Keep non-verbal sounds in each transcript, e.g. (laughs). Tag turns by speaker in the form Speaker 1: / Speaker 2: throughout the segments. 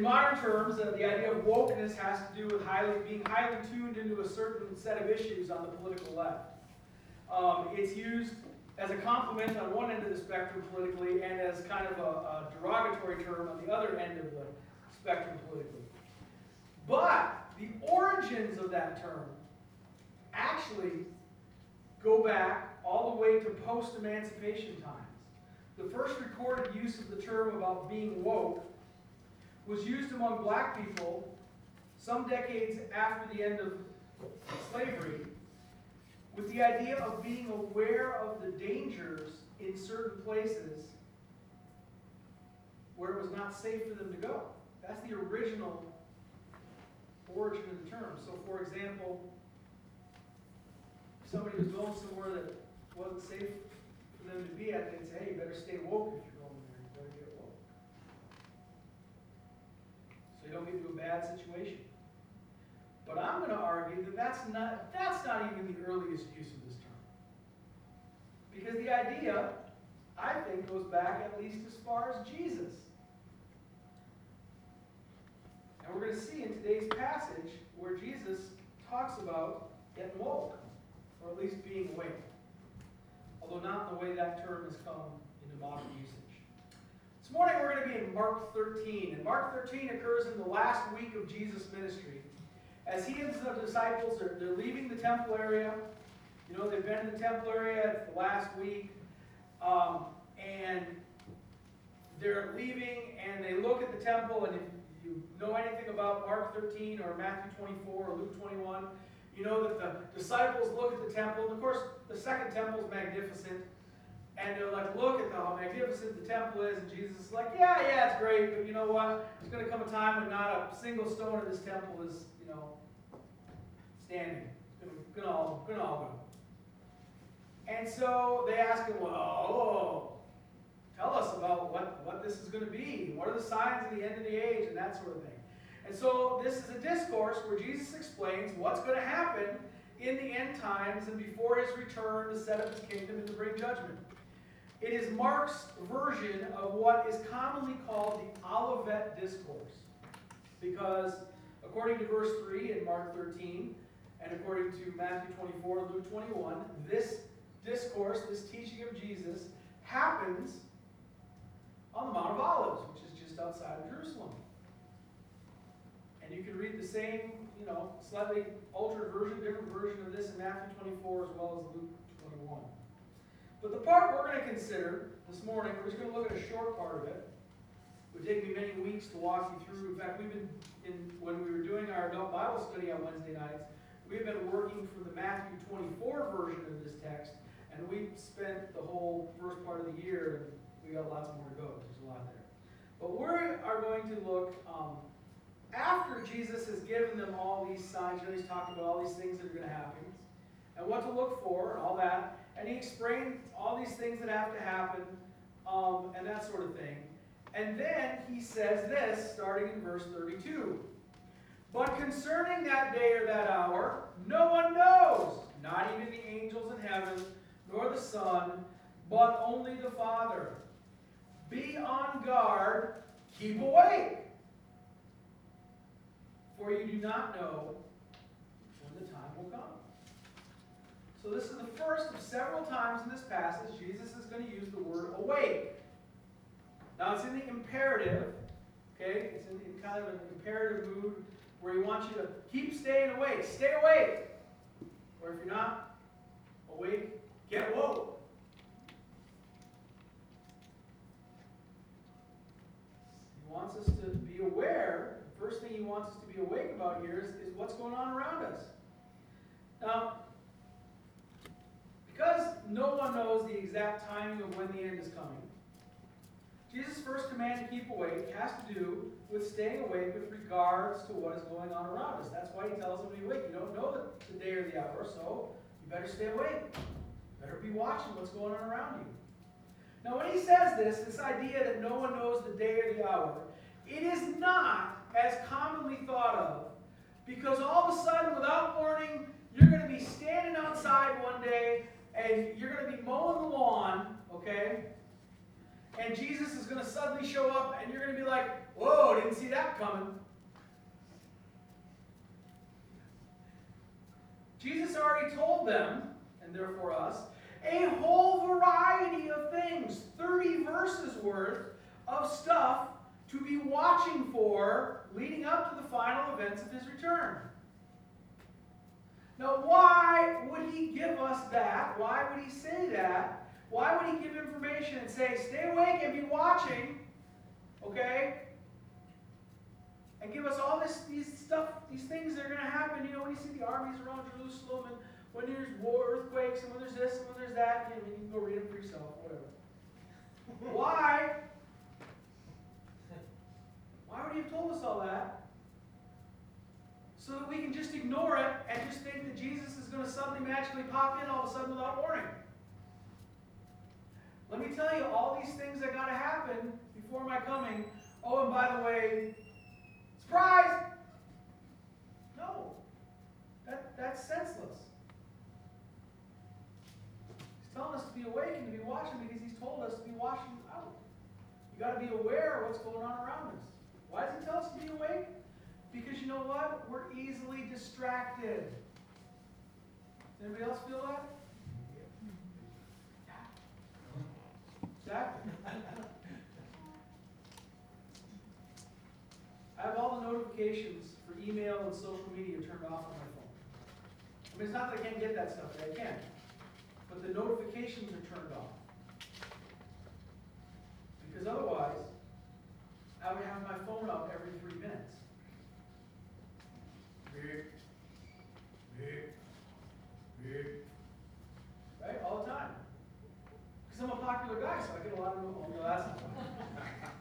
Speaker 1: In modern terms, uh, the idea of wokeness has to do with highly, being highly tuned into a certain set of issues on the political left. Um, it's used as a compliment on one end of the spectrum politically and as kind of a, a derogatory term on the other end of the spectrum politically. But the origins of that term actually go back all the way to post emancipation times. The first recorded use of the term about being woke was used among black people some decades after the end of slavery with the idea of being aware of the dangers in certain places where it was not safe for them to go. That's the original origin of the term. So, for example, if somebody was going somewhere that wasn't safe for them to be at, they'd say, hey, you better stay woke if you're going there. You better get woke. You don't get into a bad situation. But I'm going to argue that that's not, that's not even the earliest use of this term. Because the idea, I think, goes back at least as far as Jesus. And we're going to see in today's passage where Jesus talks about getting woke, or at least being awake. Although not in the way that term has come into modern usage. This morning we're going to be in Mark 13. And Mark 13 occurs in the last week of Jesus' ministry. As he and the disciples are they're leaving the temple area. You know, they've been in the temple area for the last week. Um, and they're leaving and they look at the temple and if you know anything about Mark 13 or Matthew 24 or Luke 21, you know that the disciples look at the temple. And of course, the second temple is magnificent. And they're like, look at how magnificent the temple is. And Jesus is like, yeah, yeah, it's great. But you know what? There's going to come a time when not a single stone of this temple is, you know, standing. It's going to all, going to all go. And so they ask him, well, oh, tell us about what, what this is going to be. What are the signs of the end of the age and that sort of thing. And so this is a discourse where Jesus explains what's going to happen in the end times and before his return to set up his kingdom and to bring judgment. It is Mark's version of what is commonly called the Olivet Discourse. Because according to verse 3 in Mark 13, and according to Matthew 24 and Luke 21, this discourse, this teaching of Jesus, happens on the Mount of Olives, which is just outside of Jerusalem. And you can read the same, you know, slightly altered version, different version of this in Matthew 24 as well as Luke 21. But the part we're going to consider this morning, we're just going to look at a short part of it. It would take me many weeks to walk you through. In fact, we've been, in, when we were doing our adult Bible study on Wednesday nights, we've been working from the Matthew 24 version of this text, and we spent the whole first part of the year, and we got lots more to go. There's a lot there. But we are going to look, um, after Jesus has given them all these signs, you know, he's talking about all these things that are going to happen, and what to look for, and all that. And he explained all these things that have to happen, um, and that sort of thing. And then he says this, starting in verse 32. But concerning that day or that hour, no one knows, not even the angels in heaven, nor the Son, but only the Father. Be on guard, keep awake. For you do not know when the time will come. So, this is the first of several times in this passage Jesus is going to use the word awake. Now, it's in the imperative, okay? It's in, in kind of an imperative mood where he wants you to keep staying awake. Stay awake. Or if you're not awake, get woke. He wants us to be aware. The first thing he wants us to be awake about here is, is what's going on around us. Now, because no one knows the exact timing of when the end is coming, Jesus' first command to keep awake has to do with staying awake with regards to what is going on around us. That's why he tells them to be awake. You don't know the, day or the hour, so you better stay awake. You better be watching what's going on around you. Now, when he says this, this idea that no one knows the day or the hour, It is not as commonly thought of because all of a sudden, without warning, you're going to be standing outside one day and you're going to be mowing the lawn, okay? And Jesus is going to suddenly show up and you're going to be like, whoa, didn't see that coming. Jesus already told them, and therefore us, a whole variety of things, 30 verses worth of stuff to be watching for leading up to the final events of his return. Now, why would he give us that? Why would he say that? Why would he give information and say, stay awake and be watching? Okay? And give us all this these stuff, these things that are going to happen. You know, when you see the armies around Jerusalem and when there's war, earthquakes, and when there's this and when there's that, you, know, you can go read it for yourself, whatever. (laughs) Why? Why would he have told us all that? So that we can just ignore it and just think that Jesus is going to suddenly magically pop in all of a sudden without warning. Let me tell you, all these things that got to happen before my coming. Oh, and by the way, surprise! No. That, that's senseless. He's telling us to be awake and to be watching because he's told us to be watching out. You got to be aware of what's going on around us. Why does he tell us to be awake? Because you know what? We're easily distracted. Anybody else feel that? Exactly. I have all the notifications for email and social media turned off on my phone. I mean, it's not that I can't get that stuff, I can. But the notifications are turned off. Because otherwise, I would have my phone up every three minutes. Beep, beep. Right? All the time. Because I'm a popular guy, so I get a lot of, oh, no, that's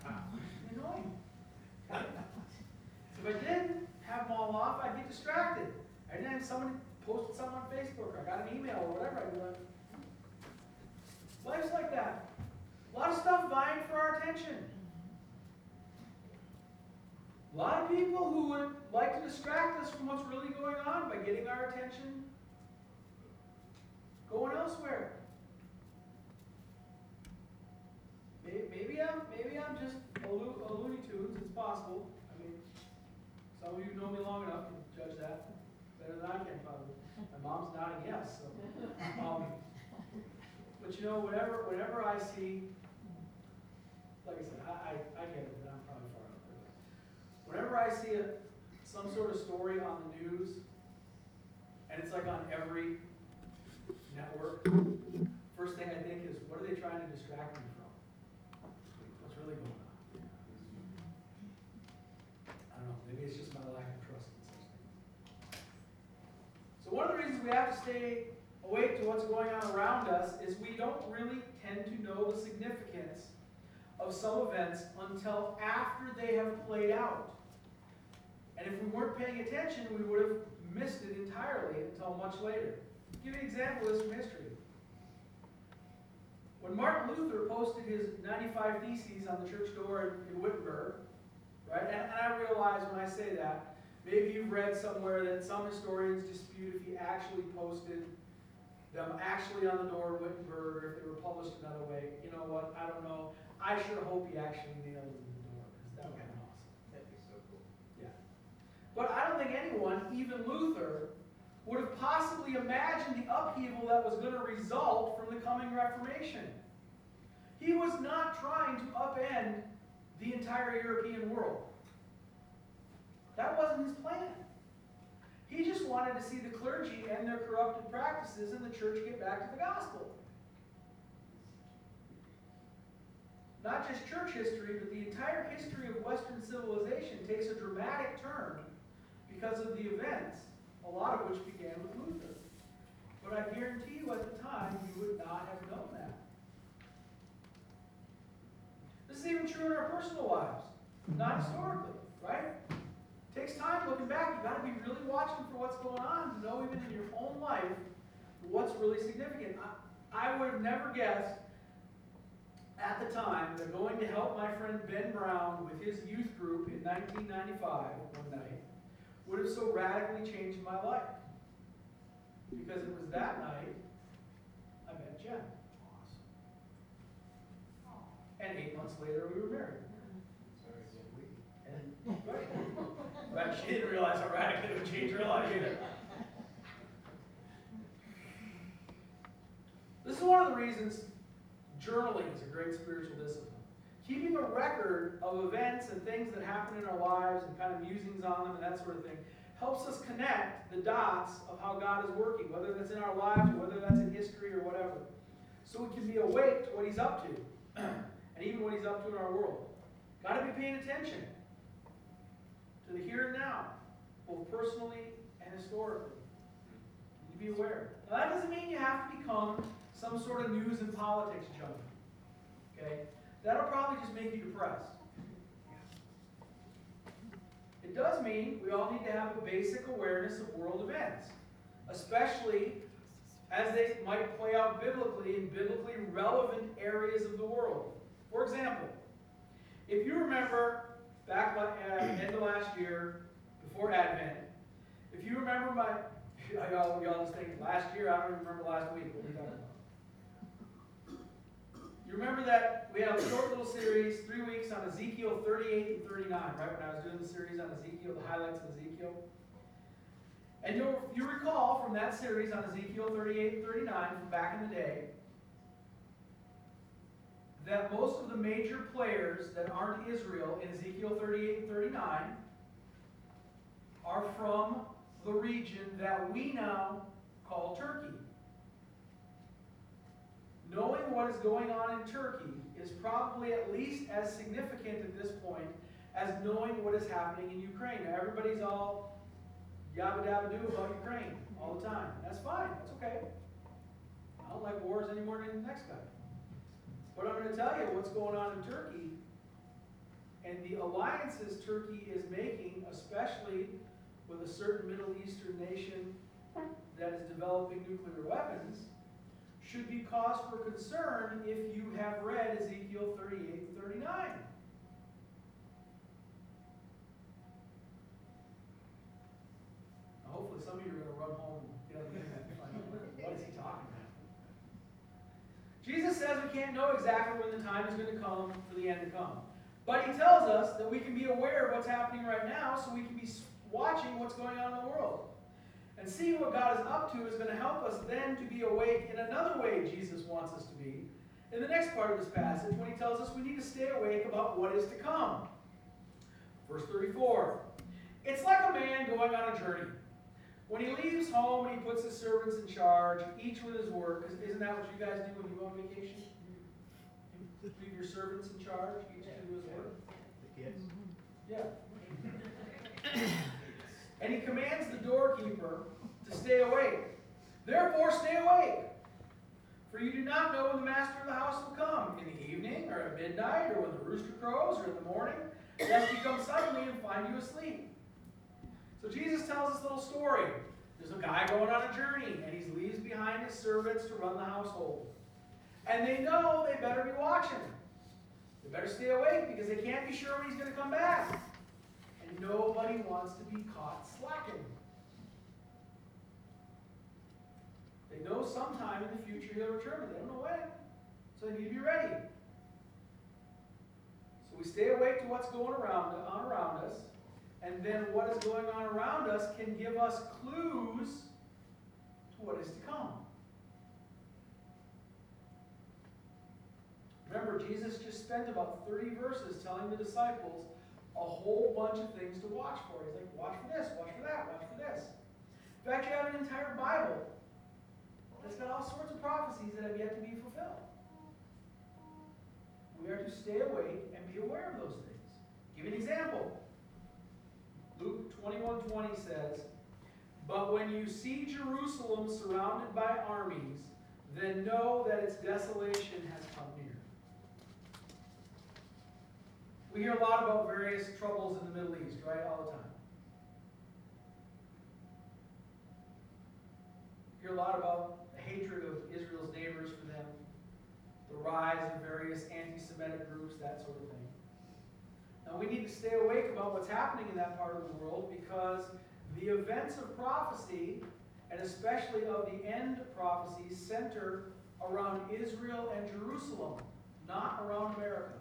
Speaker 1: not annoying. So if I didn't have them all off, I'd get distracted. I didn't have someone posted something on Facebook, or I got an email, or whatever, be like, life's like that. A lot of stuff vying for our attention. A lot of people who would like to distract us from what's really going on by getting our attention going elsewhere. Maybe I'm, maybe I'm just a, lo- a Looney Tunes, it's possible. I mean, some of you know me long enough to judge that better than I can probably. My mom's nodding yes, so. Um, but you know, whenever, whenever I see, like I said, I, I, I get it, but I'm probably far out there. Whenever I see a, some sort of story on the news, and it's like on every network, first thing I think is, what are they trying to distract me from? What's really going on? I don't know, maybe it's just my lack of trust in such things. So one of the reasons we have to stay awake to what's going on around us is we don't really tend to know the significance of some events until after they have played out. And if we weren't paying attention, we would have missed it entirely until much later. Give you an example of this from history. When Martin Luther posted his 95 Theses on the church door in, in Wittenberg, right, and, and I realize when I say that, maybe you've read somewhere that some historians dispute if he actually posted them actually on the door in Wittenberg or if they were published another way. You know what? I don't know. I sure hope he actually nailed them in the door because that would be awesome.
Speaker 2: That'd be so cool.
Speaker 1: Yeah. But I don't think anyone, even Luther, would have possibly imagined the upheaval that was going to result from the coming Reformation. He was not trying to upend the entire European world. That wasn't his plan. He just wanted to see the clergy and their corrupted practices and the church get back to the gospel. Not just church history, but the entire history of Western civilization takes a dramatic turn because of the events, a lot of which began with Luther. But I guarantee you at the time, you would not have known that. This is even true in our personal lives, not historically, right? It takes time looking back. You've got to be really watching for what's going on to know, even in your own life, what's really significant. I, I would have never guessed at the time that going to help my friend Ben Brown with his youth group in 1995, one night, would have so radically changed my life. Because it was that night I met Jen. And eight months later, we were married. And, right. But she didn't realize how radically it would change her life either. This is one of the reasons journaling is a great spiritual discipline. Keeping a record of events and things that happen in our lives and kind of musings on them and that sort of thing helps us connect the dots of how God is working, whether that's in our lives or whether that's in history or whatever. So we can be awake to what He's up to (clears throat) and even what He's up to in our world. Got to be paying attention to the here and now, both personally and historically. You be aware. Now, that doesn't mean you have to become some sort of news and politics junkie. Okay? That'll probably just make you depressed. It does mean we all need to have a basic awareness of world events, especially as they might play out biblically in biblically relevant areas of the world. For example, if you remember back uh, at the end of last year, before Advent, if you remember my, (laughs) y'all, y'all just think last year, I don't remember last week, what we talking about? You remember that we had a short little series, three weeks on Ezekiel 38 and 39, right? When I was doing the series on Ezekiel, the highlights of Ezekiel. And you'll, you recall from that series on Ezekiel 38 and 39 from back in the day that most of the major players that aren't Israel in Ezekiel 38 and 39 are from the region that we now call Turkey. Knowing what is going on in Turkey is probably at least as significant at this point as knowing what is happening in Ukraine. Now, everybody's all yabba dabba doo about Ukraine all the time. That's fine, that's okay. I don't like wars any more than the next guy. But I'm going to tell you what's going on in Turkey and the alliances Turkey is making, especially with a certain Middle Eastern nation that is developing nuclear weapons, should be cause for concern if you have read Ezekiel 38 and 39. Hopefully, some of you are going to run home and get on the internet what is he talking about. Jesus says we can't know exactly when the time is going to come for the end to come. But he tells us that we can be aware of what's happening right now so we can be watching what's going on in the world. And seeing what God is up to is going to help us then to be awake in another way Jesus wants us to be. In the next part of this passage, when he tells us we need to stay awake about what is to come. Verse 34 It's like a man going on a journey. When he leaves home and he puts his servants in charge, each with his work, isn't that what you guys do when you go on vacation? You leave your servants in charge, each do his work?
Speaker 2: The kids?
Speaker 1: Yeah. And he commands the doorkeeper to stay awake. Therefore, stay awake. For you do not know when the master of the house will come, in the evening, or at midnight, or when the rooster crows, or in the morning, lest he come suddenly and find you asleep. So Jesus tells this little story. There's a guy going on a journey, and he leaves behind his servants to run the household. And they know they better be watching. They better stay awake because they can't be sure when he's going to come back. Nobody wants to be caught slacking. They know sometime in the future he'll return, but they don't know when. So they need to be ready. So we stay awake to what's going around, on around us, and then what is going on around us can give us clues to what is to come. Remember, Jesus just spent about 30 verses telling the disciples a whole bunch of things to watch for. He's like, watch for this, watch for that, watch for this. In fact, you have an entire Bible that's got all sorts of prophecies that have yet to be fulfilled. We are to stay awake and be aware of those things. Give an example. Luke 21:20 says, "But when you see Jerusalem surrounded by armies, then know that its desolation has come near." We hear a lot about various troubles in the Middle East, right? All the time. We hear a lot about the hatred of Israel's neighbors for them, the rise of various anti Semitic groups, that sort of thing. Now we need to stay awake about what's happening in that part of the world because the events of prophecy, and especially of the end prophecies, center around Israel and Jerusalem, not around America.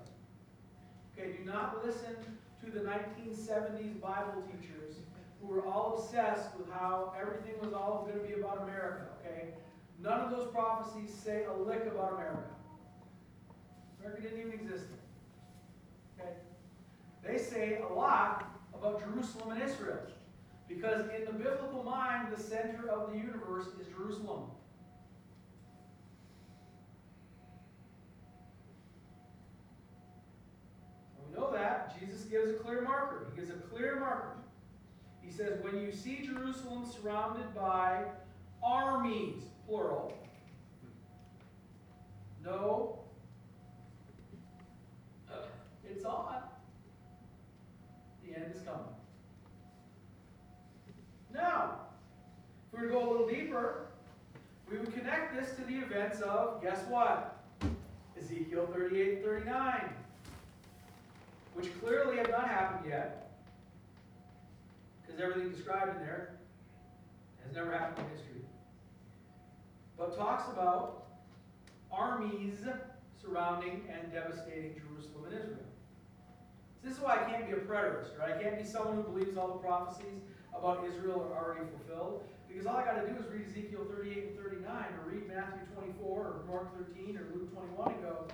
Speaker 1: Okay, do not listen to the 1970s Bible teachers who were all obsessed with how everything was all going to be about America, okay? None of those prophecies say a lick about America. America didn't even exist. Okay? They say a lot about Jerusalem and Israel. Because in the biblical mind, the center of the universe is Jerusalem. And we know that. Jesus gives a clear marker. He gives a clear marker. He says, when you see Jerusalem surrounded by armies, plural, no, uh, it's on. The end is coming. Now, if we were to go a little deeper, we would connect this to the events of, guess what? Ezekiel 38 39, which clearly have not happened yet, because everything described in there has never happened in history. But talks about armies surrounding and devastating Jerusalem and Israel. So this is why I can't be a preterist, right? I can't be someone who believes all the prophecies about Israel are already fulfilled. Because all I got to do is read Ezekiel 38 and 39, or read Matthew 24, or Mark 13, or Luke 21, and go,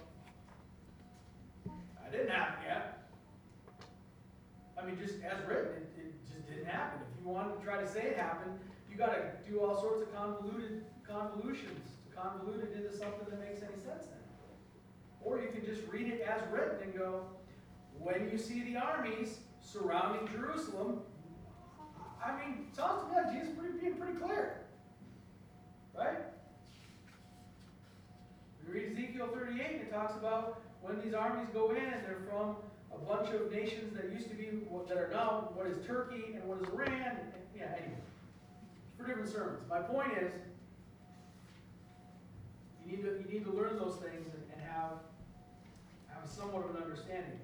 Speaker 1: I didn't happen. I mean, just as written, it, it just didn't happen. If you want to try to say it happened, you got to do all sorts of convoluted convolutions to convolute it into something that makes any sense then. Or you can just read it as written and go, when you see the armies surrounding Jerusalem, I mean, sounds to me like Jesus pretty, being pretty clear. Right? We read Ezekiel 38, and it talks about when these armies go in, they're from a bunch of nations that used to be, that are now, what is Turkey and what is Iran. And, yeah, anyway. For different sermons. My point is, you need to, you need to learn those things and, and have, have somewhat of an understanding.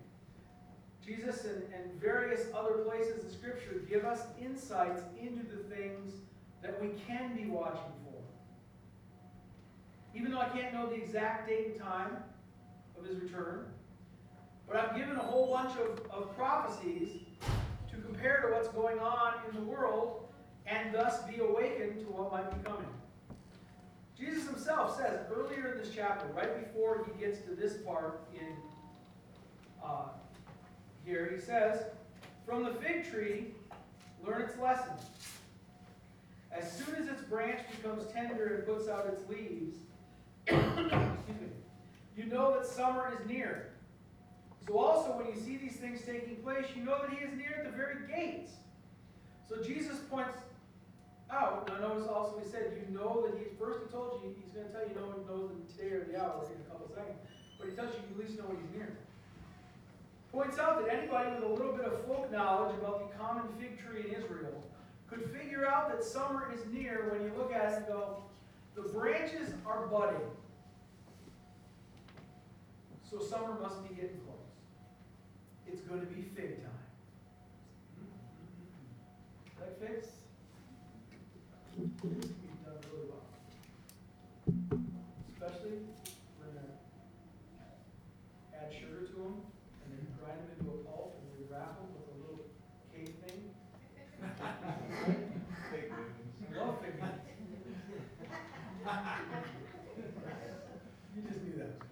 Speaker 1: Jesus and, and various other places in Scripture give us insights into the things that we can be watching for. Even though I can't know the exact date and time of his return, but I'm given a whole bunch of, of prophecies to compare to what's going on in the world and thus be awakened to what might be coming. Jesus himself says earlier in this chapter, right before he gets to this part in uh, here, he says, From the fig tree, learn its lesson. As soon as its branch becomes tender and puts out its leaves, (coughs) excuse me, you know that summer is near. So also, when you see these things taking place, you know that he is near at the very gates. So Jesus points out, now notice also he said, you know that he's, first he told you, he's going to tell you, no one knows the day or the hour in a couple of seconds, but he tells you, you at least know when he's near points out that anybody with a little bit of folk knowledge about the common fig tree in Israel could figure out that summer is near when you look at it and go, the branches are budding. So summer must be getting close. It's going to be fig time. Mm-hmm. Like figs? You've done really well. Especially when add sugar to them and then grind them into a pulp and we wrap them with a little cake thing. I (laughs) love fig. (laughs) You just knew that. (laughs)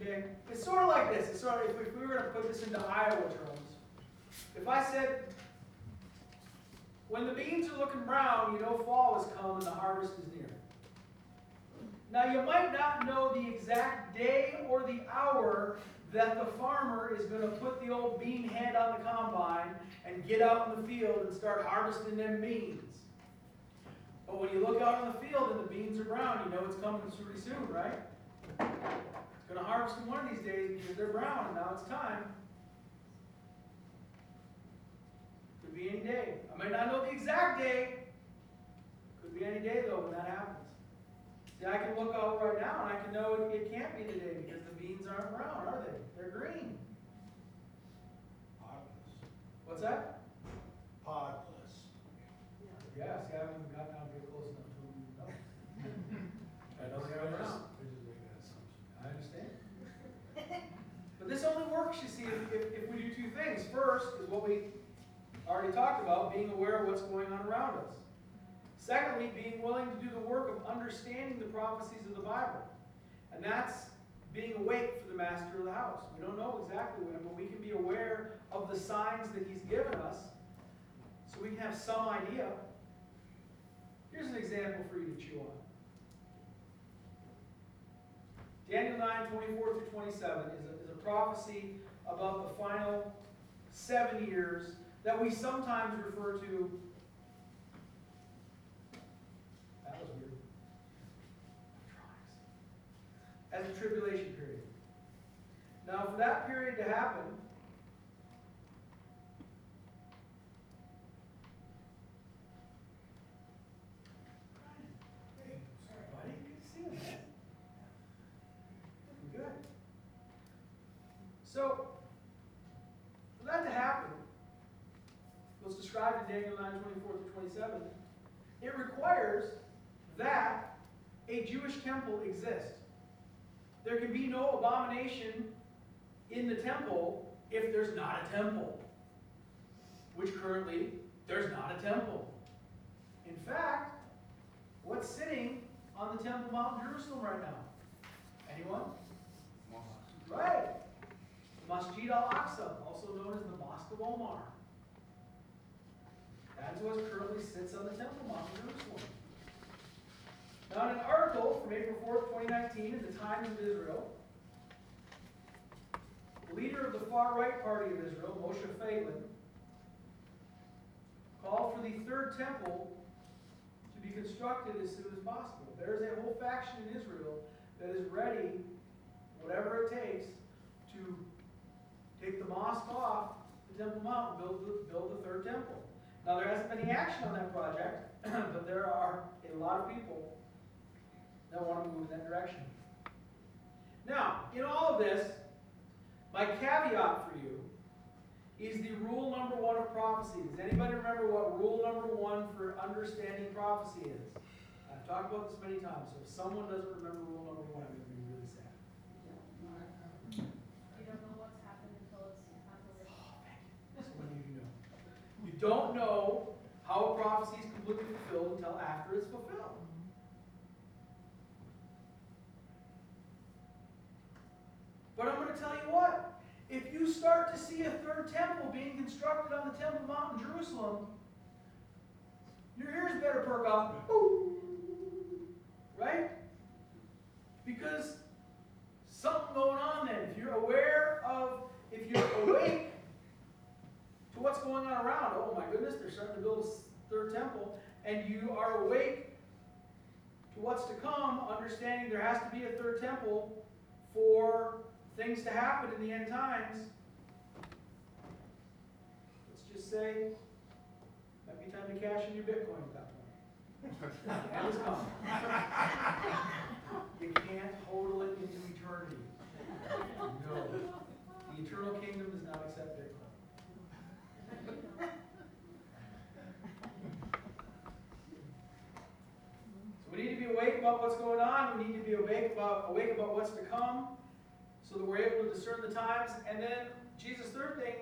Speaker 1: Okay, it's sort of like this. It's sort of, this into Iowa terms, if I said, when the beans are looking brown, you know fall has come and the harvest is near. Now, you might not know the exact day or the hour that the farmer is going to put the old bean head on the combine and get out in the field and start harvesting them beans. But when you look out in the field and the beans are brown, you know it's coming pretty soon, right? Going to harvest them one of these days because they're brown and now it's time. Could be any day. I might not know the exact day. Could be any day though when that happens. See, I can look out right now and I can know it, it can't be today because the beans aren't brown, are they? They're green. Podless. What's that?
Speaker 2: Podless.
Speaker 1: Yeah, see, I haven't even gotten down to get close enough to them. to know. That doesn't
Speaker 2: I
Speaker 1: come
Speaker 2: just-
Speaker 1: around.
Speaker 2: I just make that assumption.
Speaker 1: I understand. But this only works, you see, if, if, if we do two things. First what we already talked about, being aware of what's going on around us. Secondly, being willing to do the work of understanding the prophecies of the Bible. And that's being awake for the master of the house. We don't know exactly when, but we can be aware of the signs that he's given us so we can have some idea. Here's an example for you to chew on. Daniel 9, 24 through 27 is a, is a prophecy about the final seven years that we sometimes refer to. That was weird. As a tribulation period. Now, for that period to happen,
Speaker 2: Hey, sorry.
Speaker 1: Buddy, good to see you, man. Good. So, for that to happen, what's described in Daniel 9, 24 through 27, it requires that a Jewish temple exist. There can be no abomination in the temple if there's not a temple. Which currently, there's not a temple. In fact, what's sitting on the Temple Mount in Jerusalem right now? Anyone? Right. The Masjid al-Aqsa, also known as the Mosque of Omar. That's what currently sits on the Temple Mount in Jerusalem. Now, in an article from April 4th, 2019, in the Times of Israel, the leader of the far-right party of Israel, Moshe Feiglin, called for the third temple to be constructed as soon as possible. There is a whole faction in Israel that is ready, whatever it takes, to take the mosque off the Temple Mount and build the, build the third temple. Now, there hasn't been any action on that project, (clears throat) but there are a lot of people that want to move in that direction. Now, in all of this, my caveat for you is the rule number one of prophecy. Does anybody remember what rule number one for understanding prophecy is? I've talked about this many times, so if someone doesn't remember rule number one, I'm going to be really sad.
Speaker 3: You don't know what's happened until it's happened.
Speaker 1: So many of you know. You don't know how a prophecy is completely fulfilled until after it's fulfilled. But I'm going to tell you what. If you start to see a third temple being constructed on the Temple Mount in Jerusalem, your ears better perk up. Right? Because something going on then. If you're aware of, if you're awake to what's going on around, oh my goodness, they're starting to build a third temple, and you are awake to what's to come, understanding there has to be a third temple for things to happen in the end times. Let's just say, might be time to cash in your Bitcoin at that point. End is coming. (laughs) You can't hodl it into eternity. No. The eternal kingdom does not accept Bitcoin. So we need to be awake about what's going on. We need to be awake about awake about what's to come, so that we're able to discern the times. And then Jesus' third thing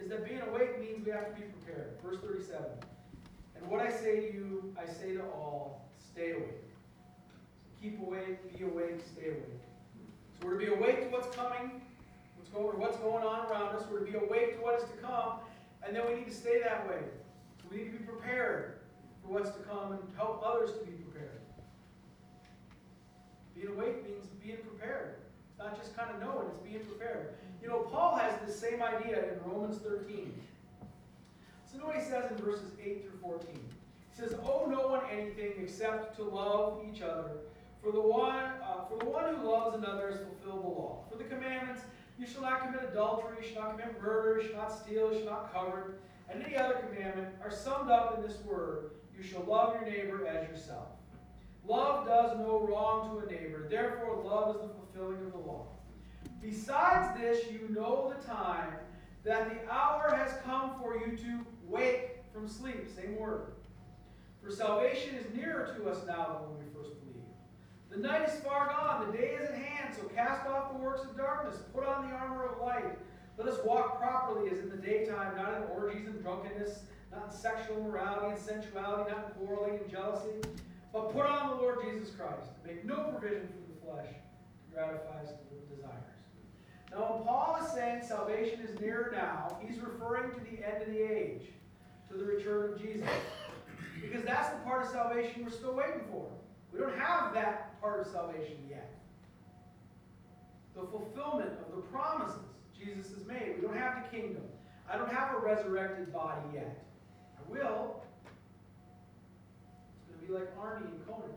Speaker 1: is that being awake means we have to be prepared. Verse 37. And what I say to you, I say to all, stay awake. So keep awake, be awake, stay awake. So we're to be awake to what's coming, what's going, what's going on around us. We're to be awake to what is to come, and then we need to stay that way. So we need to be prepared for what's to come and help others to be prepared. Being awake means being prepared. It's not just kind of knowing, it's being prepared. You know, Paul has this same idea in Romans 13. So what he says in verses 8 through 14. He says, Owe no one anything except to love each other. For the one, uh, for the one who loves another has fulfilled the law. For the commandments, you shall not commit adultery, you shall not commit murder, you shall not steal, you shall not covet, and any other commandment are summed up in this word, you shall love your neighbor as yourself. Love does no wrong to a neighbor, therefore love is the fulfilling of the law. Besides this, you know the time that the hour has come for you to wake from sleep. Same word. For salvation is nearer to us now than when we first believed. The night is far gone, the day is at hand, so cast off the works of darkness, put on the armor of light. Let us walk properly as in the daytime, not in orgies and drunkenness, not in sexual immorality and sensuality, not in quarreling and jealousy, but put on the Lord Jesus Christ. Make no provision for the flesh to gratify its desires. Now, when Paul is saying salvation is nearer now, he's referring to the end of the age, to the return of Jesus. Because that's the part of salvation we're still waiting for. We don't have that part of salvation yet. The fulfillment of the promises Jesus has made. We don't have the kingdom. I don't have a resurrected body yet. I will. To be like Arnie and Conan.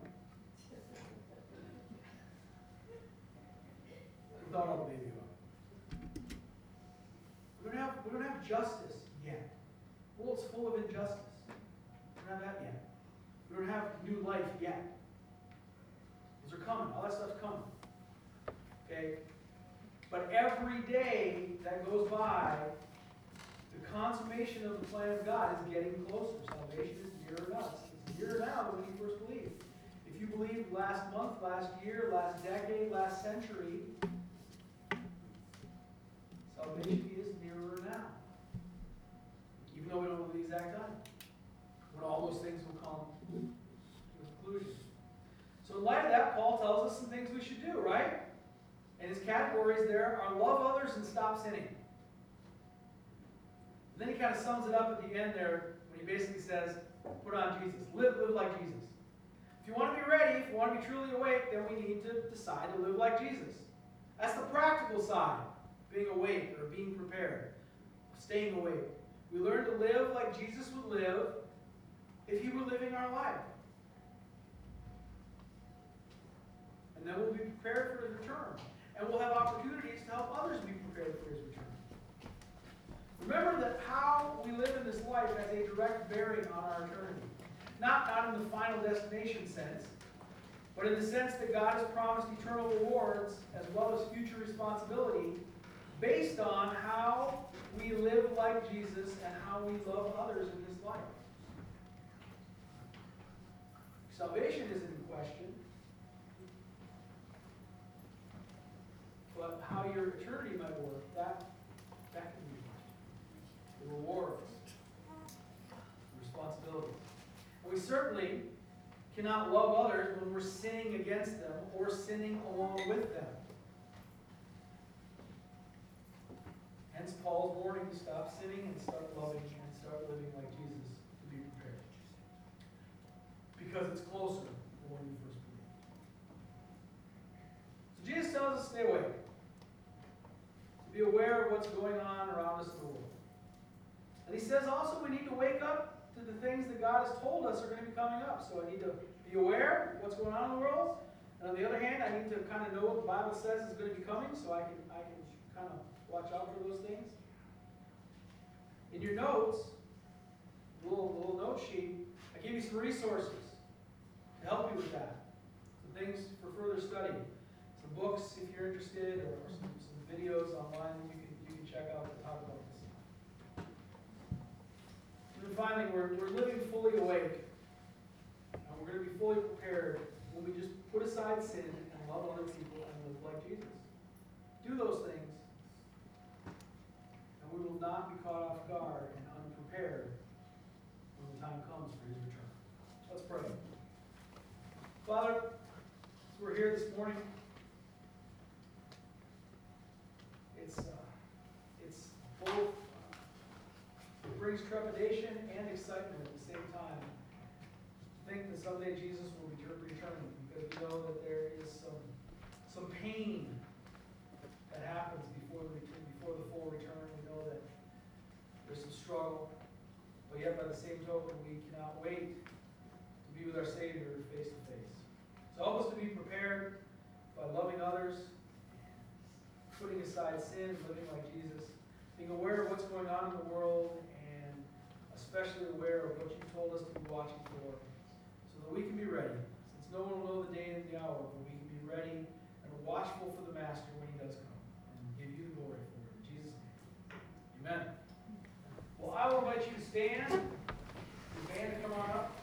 Speaker 1: I'll baby up. We don't have we don't have justice yet. The world's full of injustice. We don't have that yet. We don't have new life yet. Those are coming. All that stuff's coming. Okay? But every day that goes by, the consummation of the plan of God is getting closer. Salvation is nearer us. It's nearer now when you first believed. If you believed last month, last year, last decade, last century, salvation is nearer now. Even though we don't know the exact time. When all those things will come to conclusion. So in light of that, Paul tells us some things we should do, right? And his categories there are love others and stop sinning. And then he kind of sums it up at the end there when he basically says, put on Jesus. Live, live like Jesus. If you want to be ready, if you want to be truly awake, then we need to decide to live like Jesus. That's the practical side, being awake or being prepared, staying awake. We learn to live like Jesus would live if he were living our life. And then we'll be prepared for his return. And we'll have opportunities to help others be prepared for his return. Remember that how we live in this life has a direct bearing on our eternity. Not, not in the final destination sense, but in the sense that God has promised eternal rewards as well as future responsibility based on how we live like Jesus and how we love others in this life. Salvation isn't in question. But how your eternity might work, that, that can be the rewards, And we certainly cannot love others when we're sinning against them or sinning along with them. Hence Paul's warning to stop sinning and start loving and start living like Jesus to be prepared. Because it's closer than when you first believed. So Jesus tells us to stay awake. To be aware of what's going on around us in the world. And he says also we need to wake up to the things that God has told us are going to be coming up. So I need to be aware of what's going on in the world. And on the other hand, I need to kind of know what the Bible says is going to be coming so I can, I can kind of watch out for those things. In your notes, little, little note sheet, I give you some resources to help you with that. Some things for further study. Some books if you're interested, or some, some videos online that you can, you can check out to talk about finally, we're, we're living fully awake. And we're going to be fully prepared when we just put aside sin and love other people and live like Jesus. Do those things, and we will not be caught off guard and unprepared when the time comes for his return. Let's pray. Father, as we're here this morning, it's, uh, it's both, brings trepidation and excitement at the same time. Think that someday Jesus will be returning, because we know that there is some, some pain that happens before the before the full return. We know that there's some struggle, but yet by the same token, we cannot wait to be with our Savior face to face. So help us to be prepared by loving others, putting aside sin, living like Jesus, being aware of what's going on in the world, especially aware of what you told us to be watching for, so that we can be ready. Since no one will know the day and the hour, but we can be ready and watchful for the Master when he does come, and give you the glory for it. In Jesus' name. Amen. Well, I will invite you to stand. The band to come on up.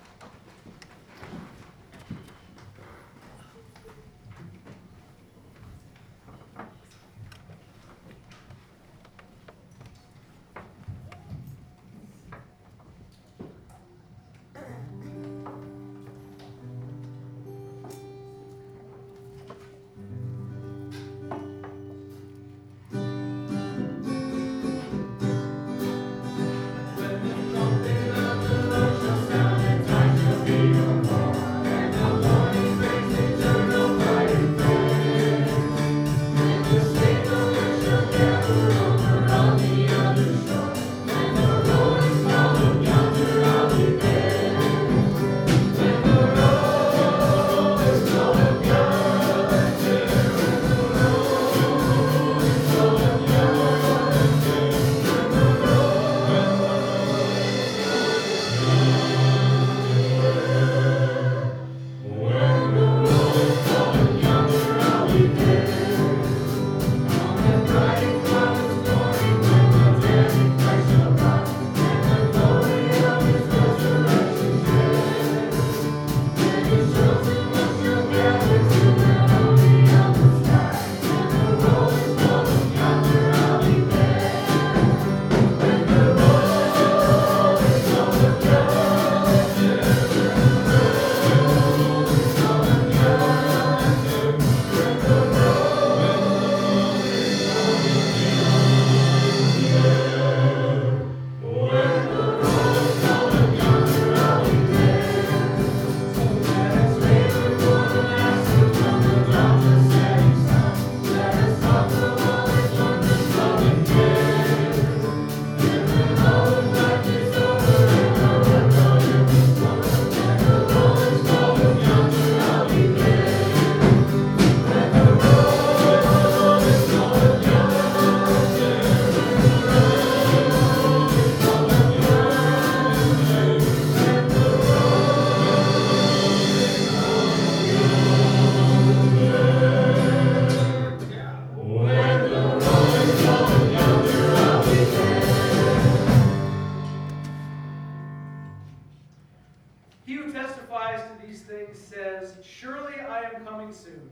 Speaker 1: coming soon.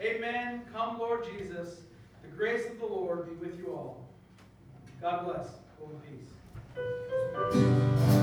Speaker 1: Amen. Come, Lord Jesus. The grace of the Lord be with you all. God bless. Go in peace.